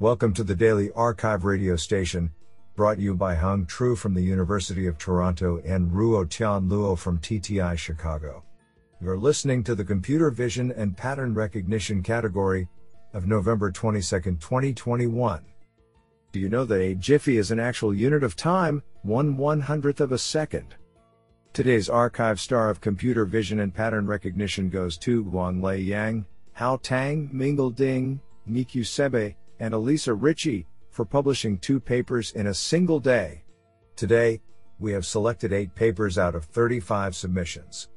Welcome to the Daily arXiv radio station, brought you by Hung Tru from the University of Toronto and Ruo Tian Luo from TTI Chicago. You're listening to the Computer Vision and Pattern Recognition category of November 22, 2021. Do you know that a jiffy is an actual unit of time, one one hundredth of a second? Today's arXiv star of computer vision and pattern recognition goes to Guanglei Yang, Hao Tang, Mingli Ding, Nicu Sebe, and Elisa Ricci for publishing two papers in a single day. Today, we have selected eight papers out of 35 submissions.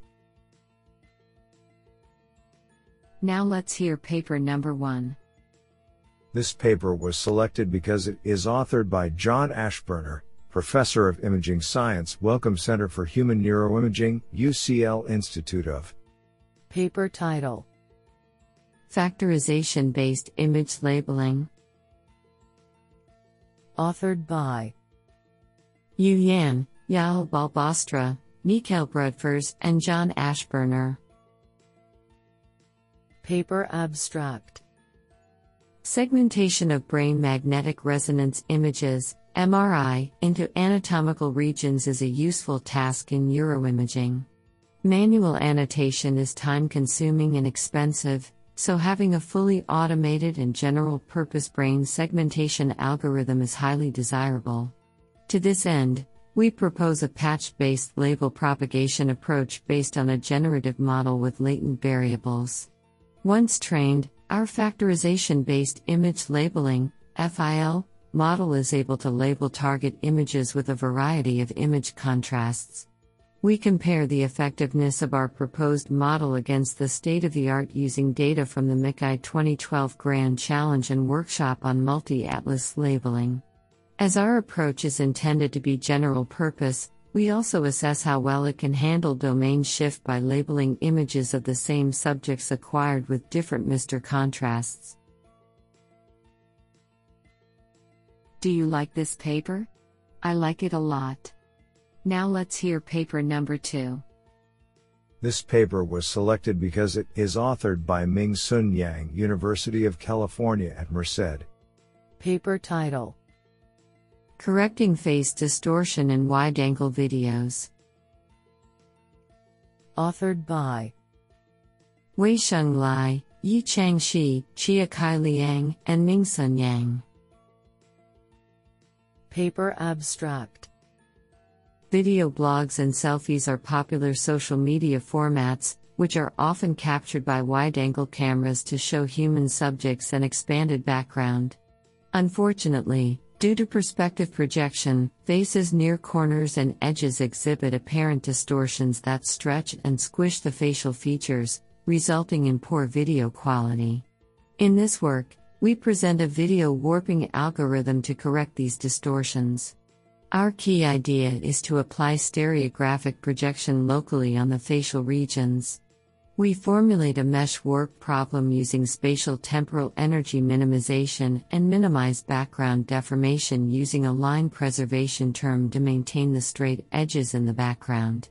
Now let's hear paper number one. This paper was selected because it is authored by John Ashburner, Professor of Imaging Science, Wellcome Center for Human Neuroimaging, UCL Institute of. Paper title Factorization based image labeling. Authored by Yu Yan, Yael Balbastre, Mikael Brudfors, and John Ashburner. Paper Abstract Segmentation of brain magnetic resonance images, MRI, into anatomical regions is a useful task in neuroimaging. Manual annotation is time consuming and expensive, so having a fully automated and general purpose brain segmentation algorithm is highly desirable. To this end, we propose a patch based label propagation approach based on a generative model with latent variables. Once trained, our factorization based image labeling FIL model is able to label target images with a variety of image contrasts. We compare the effectiveness of our proposed model against the state of the art using data from the MICCAI 2012 Grand Challenge and Workshop on Multi Atlas Labeling. As our approach is intended to be general purpose, we also assess how well it can handle domain shift by labeling images of the same subjects acquired with different MR contrasts. Do you like this paper? I like it a lot. Now let's hear paper number two. This paper was selected because it is authored by Ming-Hsuan Yang, University of California at Merced. Paper title Correcting Face Distortion in Wide Angle Videos. Authored by Weisheng Lai, YiChang Shih, Chia-Kai Liang, and Ming-Hsuan Yang. Paper Abstract Video blogs and selfies are popular social media formats, which are often captured by wide angle cameras to show human subjects and expanded background. Unfortunately, due to perspective projection, faces near corners and edges exhibit apparent distortions that stretch and squish the facial features, resulting in poor video quality. In this work, we present a video warping algorithm to correct these distortions. Our key idea is to apply stereographic projection locally on the facial regions. We formulate a mesh warp problem using spatial temporal energy minimization and minimize background deformation using a line preservation term to maintain the straight edges in the background.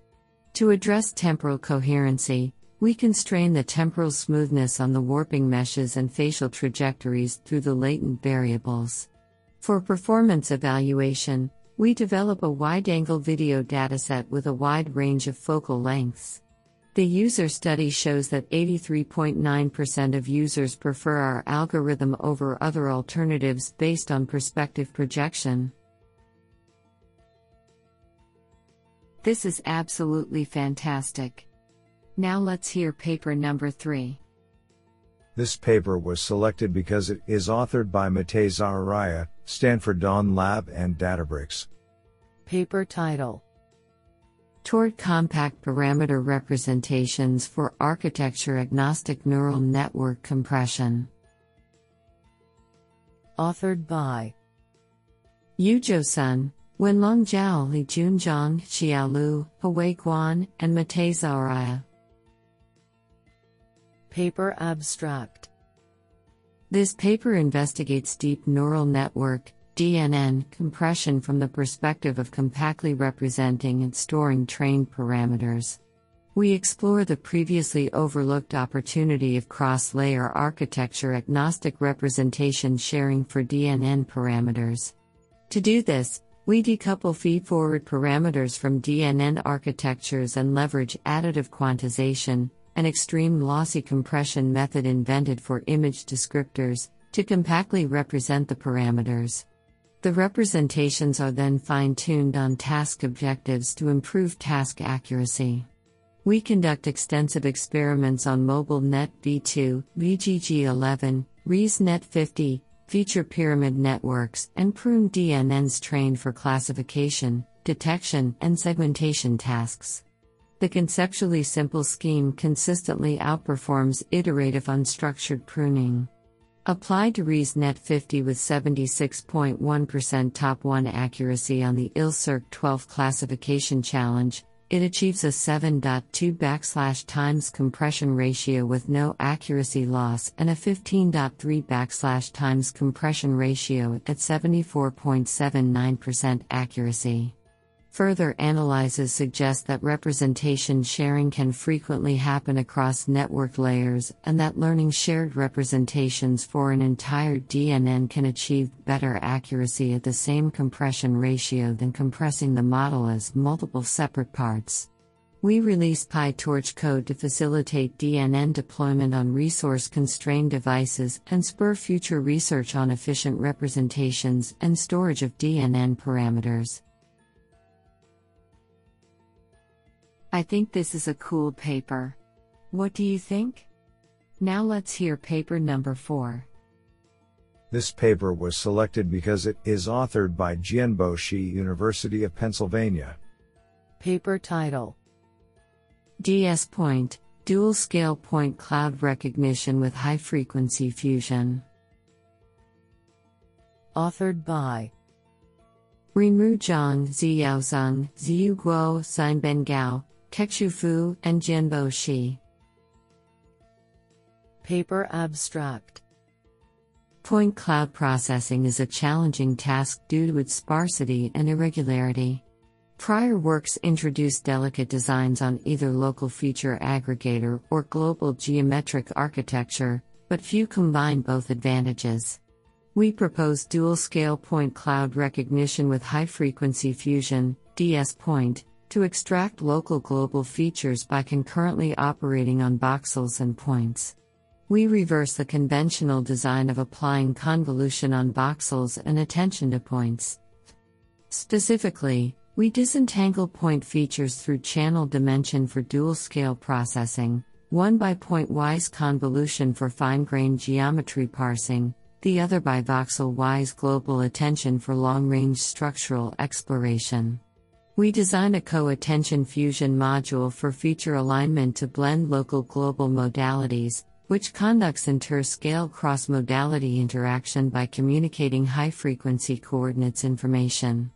To address temporal coherency, we constrain the temporal smoothness on the warping meshes and facial trajectories through the latent variables. For performance evaluation, we develop a wide angle video dataset with a wide range of focal lengths. The user study shows that 83.9% of users prefer our algorithm over other alternatives based on perspective projection. This is absolutely fantastic. Now let's hear paper number 3. This paper was selected because it is authored by Matei Zaharia, Stanford Dawn Lab and Databricks. Paper title Toward Compact Parameter Representations for Architecture Agnostic Neural Network Compression. Authored by Yuzhou Sun, Wenlong Zhao, Li Junzhang, Xiaolu, Hui Guan, and Matei Zaharia. Paper Abstract This paper investigates deep neural network DNN compression from the perspective of compactly representing and storing trained parameters. We explore the previously overlooked opportunity of cross layer architecture agnostic representation sharing for DNN parameters. To do this, we decouple feed forward parameters from DNN architectures and leverage additive quantization, an extreme lossy compression method invented for image descriptors, to compactly represent the parameters. The representations are then fine tuned on task objectives to improve task accuracy. We conduct extensive experiments on MobileNet v2, VGG11, ResNet 50, feature pyramid networks, and prune DNNs trained for classification, detection, and segmentation tasks. The conceptually simple scheme consistently outperforms iterative unstructured pruning. Applied to ResNet 50 with 76.1% top 1 accuracy on the ILSVRC 12 classification challenge, it achieves a 7.2 backslash times compression ratio with no accuracy loss and a 15.3 backslash times compression ratio at 74.79% accuracy. Further analyses suggest that representation sharing can frequently happen across network layers and that learning shared representations for an entire DNN can achieve better accuracy at the same compression ratio than compressing the model as multiple separate parts. We release PyTorch code to facilitate DNN deployment on resource constrained devices and spur future research on efficient representations and storage of DNN parameters. I think this is a cool paper. What do you think? Now let's hear paper number 4. This paper was selected because it is authored by Jianbo Shi, University of Pennsylvania. Paper title DS Point Dual Scale Point Cloud Recognition with High Frequency Fusion. Authored by Renrui Zhang, Ziyao Zhang, Ziyu Guo, Xinben Gao, Keqiu Fu, and Jianbo Shi. Paper Abstract Point cloud processing is a challenging task due to its sparsity and irregularity. Prior works introduced delicate designs on either local feature aggregator or global geometric architecture, but few combine both advantages. We propose dual scale point cloud recognition with high frequency fusion, DS point, to extract local global features by concurrently operating on voxels and points. We reverse the conventional design of applying convolution on voxels and attention to points. Specifically, we disentangle point features through channel dimension for dual scale processing, one by point wise convolution for fine grained geometry parsing, the other by voxel wise global attention for long range structural exploration. We design a co-attention fusion module for feature alignment to blend local global modalities, which conducts inter-scale cross-modality interaction by communicating high-frequency coordinates information.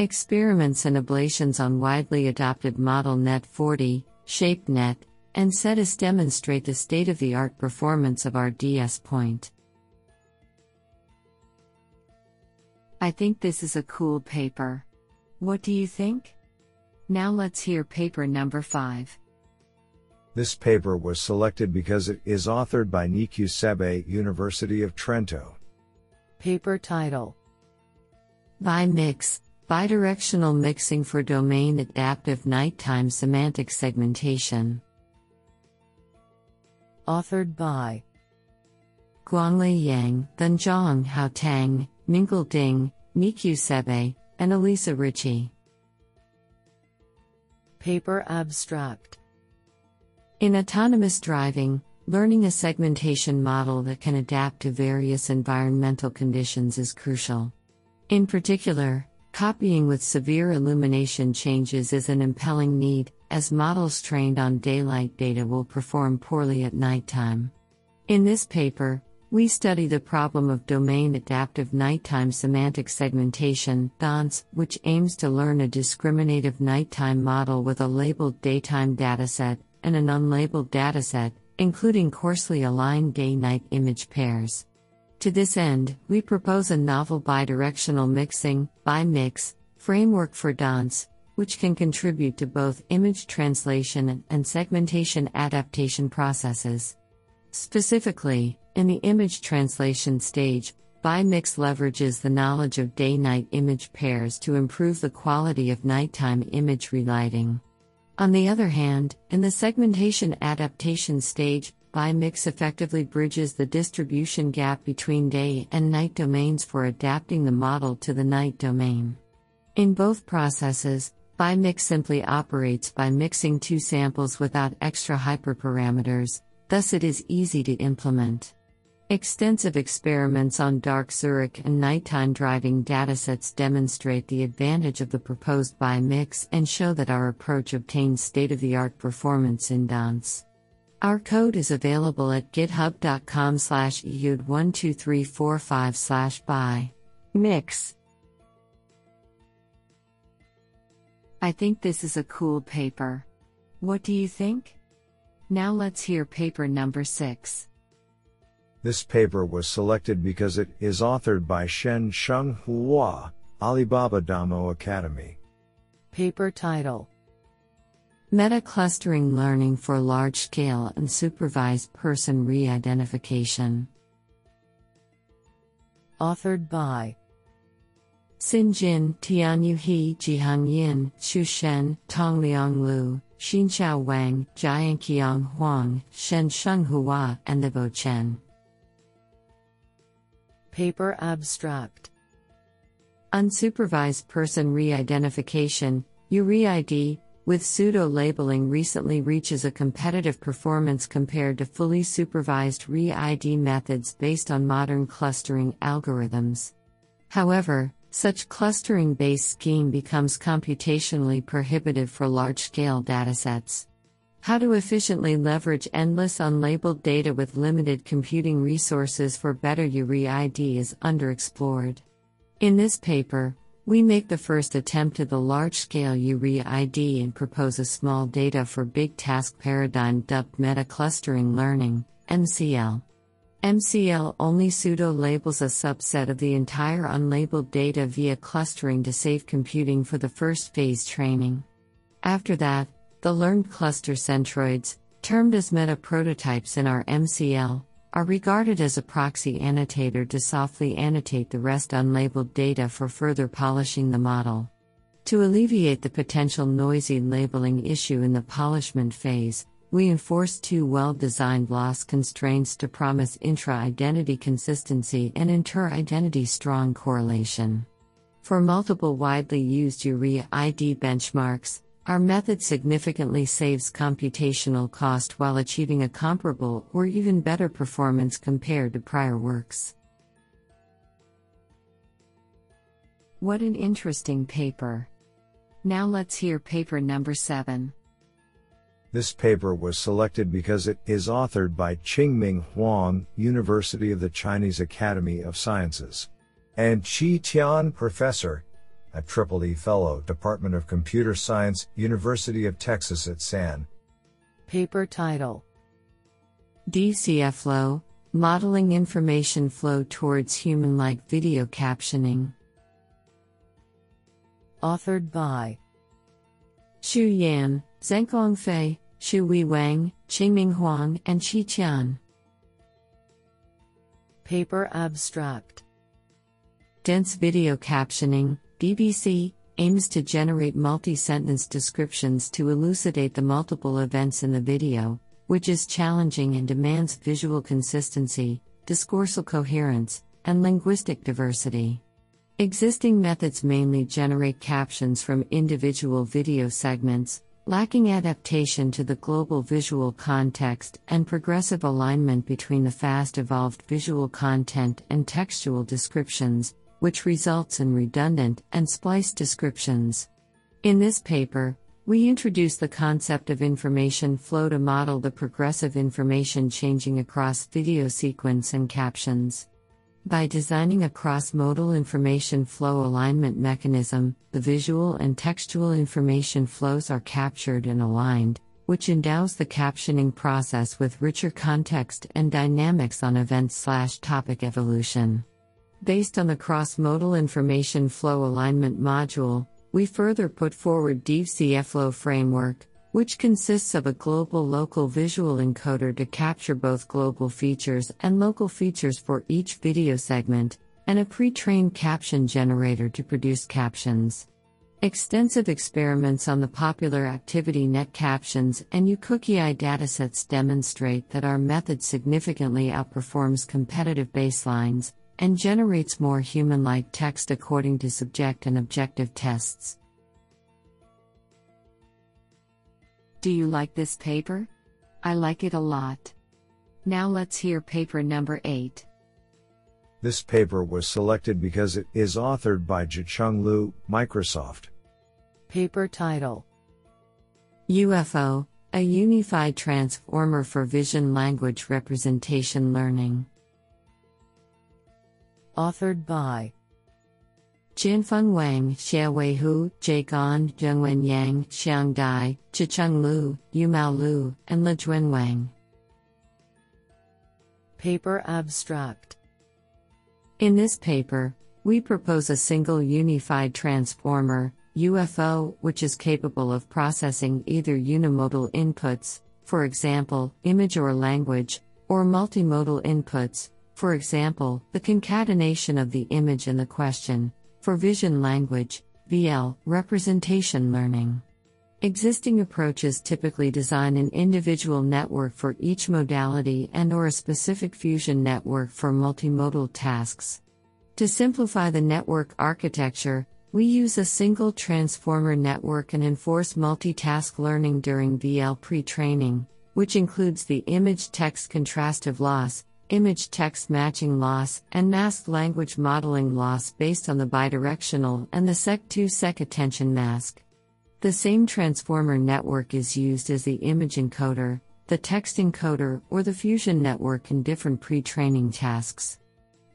Experiments and ablations on widely adopted ModelNet 40, ShapeNet, and S3DIS demonstrate the state-of-the-art performance of our DS point. I think this is a cool paper. What do you think? Now let's hear paper number 5. This paper was selected because it is authored by Nicu Sebe, University of Trento. Paper title BiMix Bidirectional Mixing for Domain Adaptive Nighttime Semantic Segmentation. Authored by Guanglei Yang, Dunzhang Hao Tang, Mingli Ding, Nicu Sebe, and Elisa Ricci. Paper Abstract In autonomous driving, learning a segmentation model that can adapt to various environmental conditions is crucial. In particular, copying with severe illumination changes is an impelling need, as models trained on daylight data will perform poorly at nighttime. In this paper, we study the problem of domain adaptive nighttime semantic segmentation, DANS, which aims to learn a discriminative nighttime model with a labeled daytime dataset and an unlabeled dataset, including coarsely aligned day night image pairs. To this end, we propose a novel bidirectional mixing, BiMix, framework for DANS, which can contribute to both image translation and segmentation adaptation processes. Specifically, in the image translation stage, BiMix leverages the knowledge of day night image pairs to improve the quality of nighttime image relighting. On the other hand, in the segmentation adaptation stage, BiMix effectively bridges the distribution gap between day and night domains for adapting the model to the night domain. In both processes, BiMix simply operates by mixing two samples without extra hyperparameters, thus, it is easy to implement. Extensive experiments on dark Zurich and nighttime driving datasets demonstrate the advantage of the proposed BiMix and show that our approach obtains state of the art performance in DANS. Our code is available at github.com slash eud12345 slash by mix. I think this is a cool paper. What do you think? Now let's hear paper number 6. This paper was selected because it is authored by Xian-Sheng Hua, Alibaba Damo Academy. Paper title Meta Clustering Learning for Large Scale and Supervised Person Re Identification. Authored by Xin Jin, Tianyu He, Jihang Yin, Xu Shen, Tongliang Lu, Xinxiao Wang, Jianqiang Huang, Shen Hua, and Libo Chen. Paper Abstract Unsupervised Person Re Identification, UREID, with pseudo labeling recently reaches a competitive performance compared to fully supervised re ID methods based on modern clustering algorithms. However, such clustering based scheme becomes computationally prohibitive for large scale datasets. How to efficiently leverage endless unlabeled data with limited computing resources for better UREID is underexplored. In this paper, we make the first attempt at the large scale UREID and propose a small data for big task paradigm dubbed meta clustering learning, MCL. MCL only pseudo labels a subset of the entire unlabeled data via clustering to save computing for the first phase training. After that, the learned cluster centroids, termed as meta prototypes in our MCL, are regarded as a proxy annotator to softly annotate the rest unlabeled data for further polishing the model. To alleviate the potential noisy labeling issue in the polishment phase, we enforce two well designed loss constraints to promise intra identity consistency and inter identity strong correlation. For multiple widely used UREID benchmarks, our method significantly saves computational cost while achieving a comparable or even better performance compared to prior works. What an interesting paper! Now let's hear paper number 7. This paper was selected because it is authored by Qingming Huang, University of the Chinese Academy of Sciences, and Qi Tian, Professor, a Triple E Fellow, Department of Computer Science, University of Texas at San. Paper title DCF Flow Modeling Information Flow Towards Human like Video Captioning. Authored by Xu Yan, Zhengcong Fei, Shui Wang, Qingming Huang, and Qi Tian. Paper Abstract Dense Video Captioning DVC aims to generate multi sentence descriptions to elucidate the multiple events in the video, which is challenging and demands visual consistency, discoursal coherence, and linguistic diversity. Existing methods mainly generate captions from individual video segments, lacking adaptation to the global visual context and progressive alignment between the fast evolved visual content and textual descriptions, which results in redundant and spliced descriptions. In this paper, we introduce the concept of information flow to model the progressive information changing across video sequence and captions. By designing a cross modal information flow alignment mechanism, the visual and textual information flows are captured and aligned, which endows the captioning process with richer context and dynamics on event topic evolution. Based on the cross modal information flow alignment module, we further put forward DeepCFlow framework, which consists of a global local visual encoder to capture both global features and local features for each video segment, and a pre trained caption generator to produce captions. Extensive experiments on the popular ActivityNet captions and YouCookII datasets demonstrate that our method significantly outperforms competitive baselines and generates more human like text according to subject and objective tests. Do you like this paper? I like it a lot. Now let's hear paper number 8. This paper was selected because it is authored by Zicheng Lu, Microsoft. Paper title UFO, a unified transformer for vision language representation learning. Authored by Jianfeng Wang, Xia Xiaowei Hu, Jigan, Zhengwen Yang, Xiang Dai, Zicheng Liu, Yumao Lu, and Lijuan Wang. Paper Abstract In this paper, we propose a single unified transformer, UFO, which is capable of processing either unimodal inputs, for example, image or language, or multimodal inputs, for example, the concatenation of the image and the question, for vision language, VL, representation learning. Existing approaches typically design an individual network for each modality and or a specific fusion network for multimodal tasks. To simplify the network architecture, we use a single transformer network and enforce multitask learning during VL pre-training, which includes the image text contrastive loss, image text matching loss, and masked language modeling loss based on the bidirectional and the seq2seq attention mask. The same transformer network is used as the image encoder, the text encoder, or the fusion network in different pre training tasks.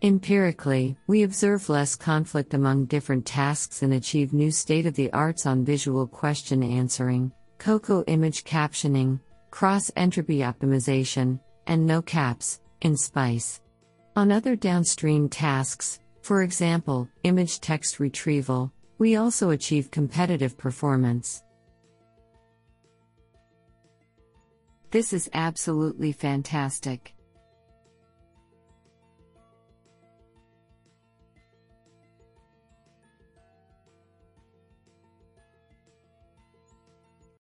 Empirically, we observe less conflict among different tasks and achieve new state of the arts on visual question answering, COCO image captioning, cross entropy optimization, and nocaps, in SPICE. On other downstream tasks, for example, image text retrieval, we also achieve competitive performance. This is absolutely fantastic.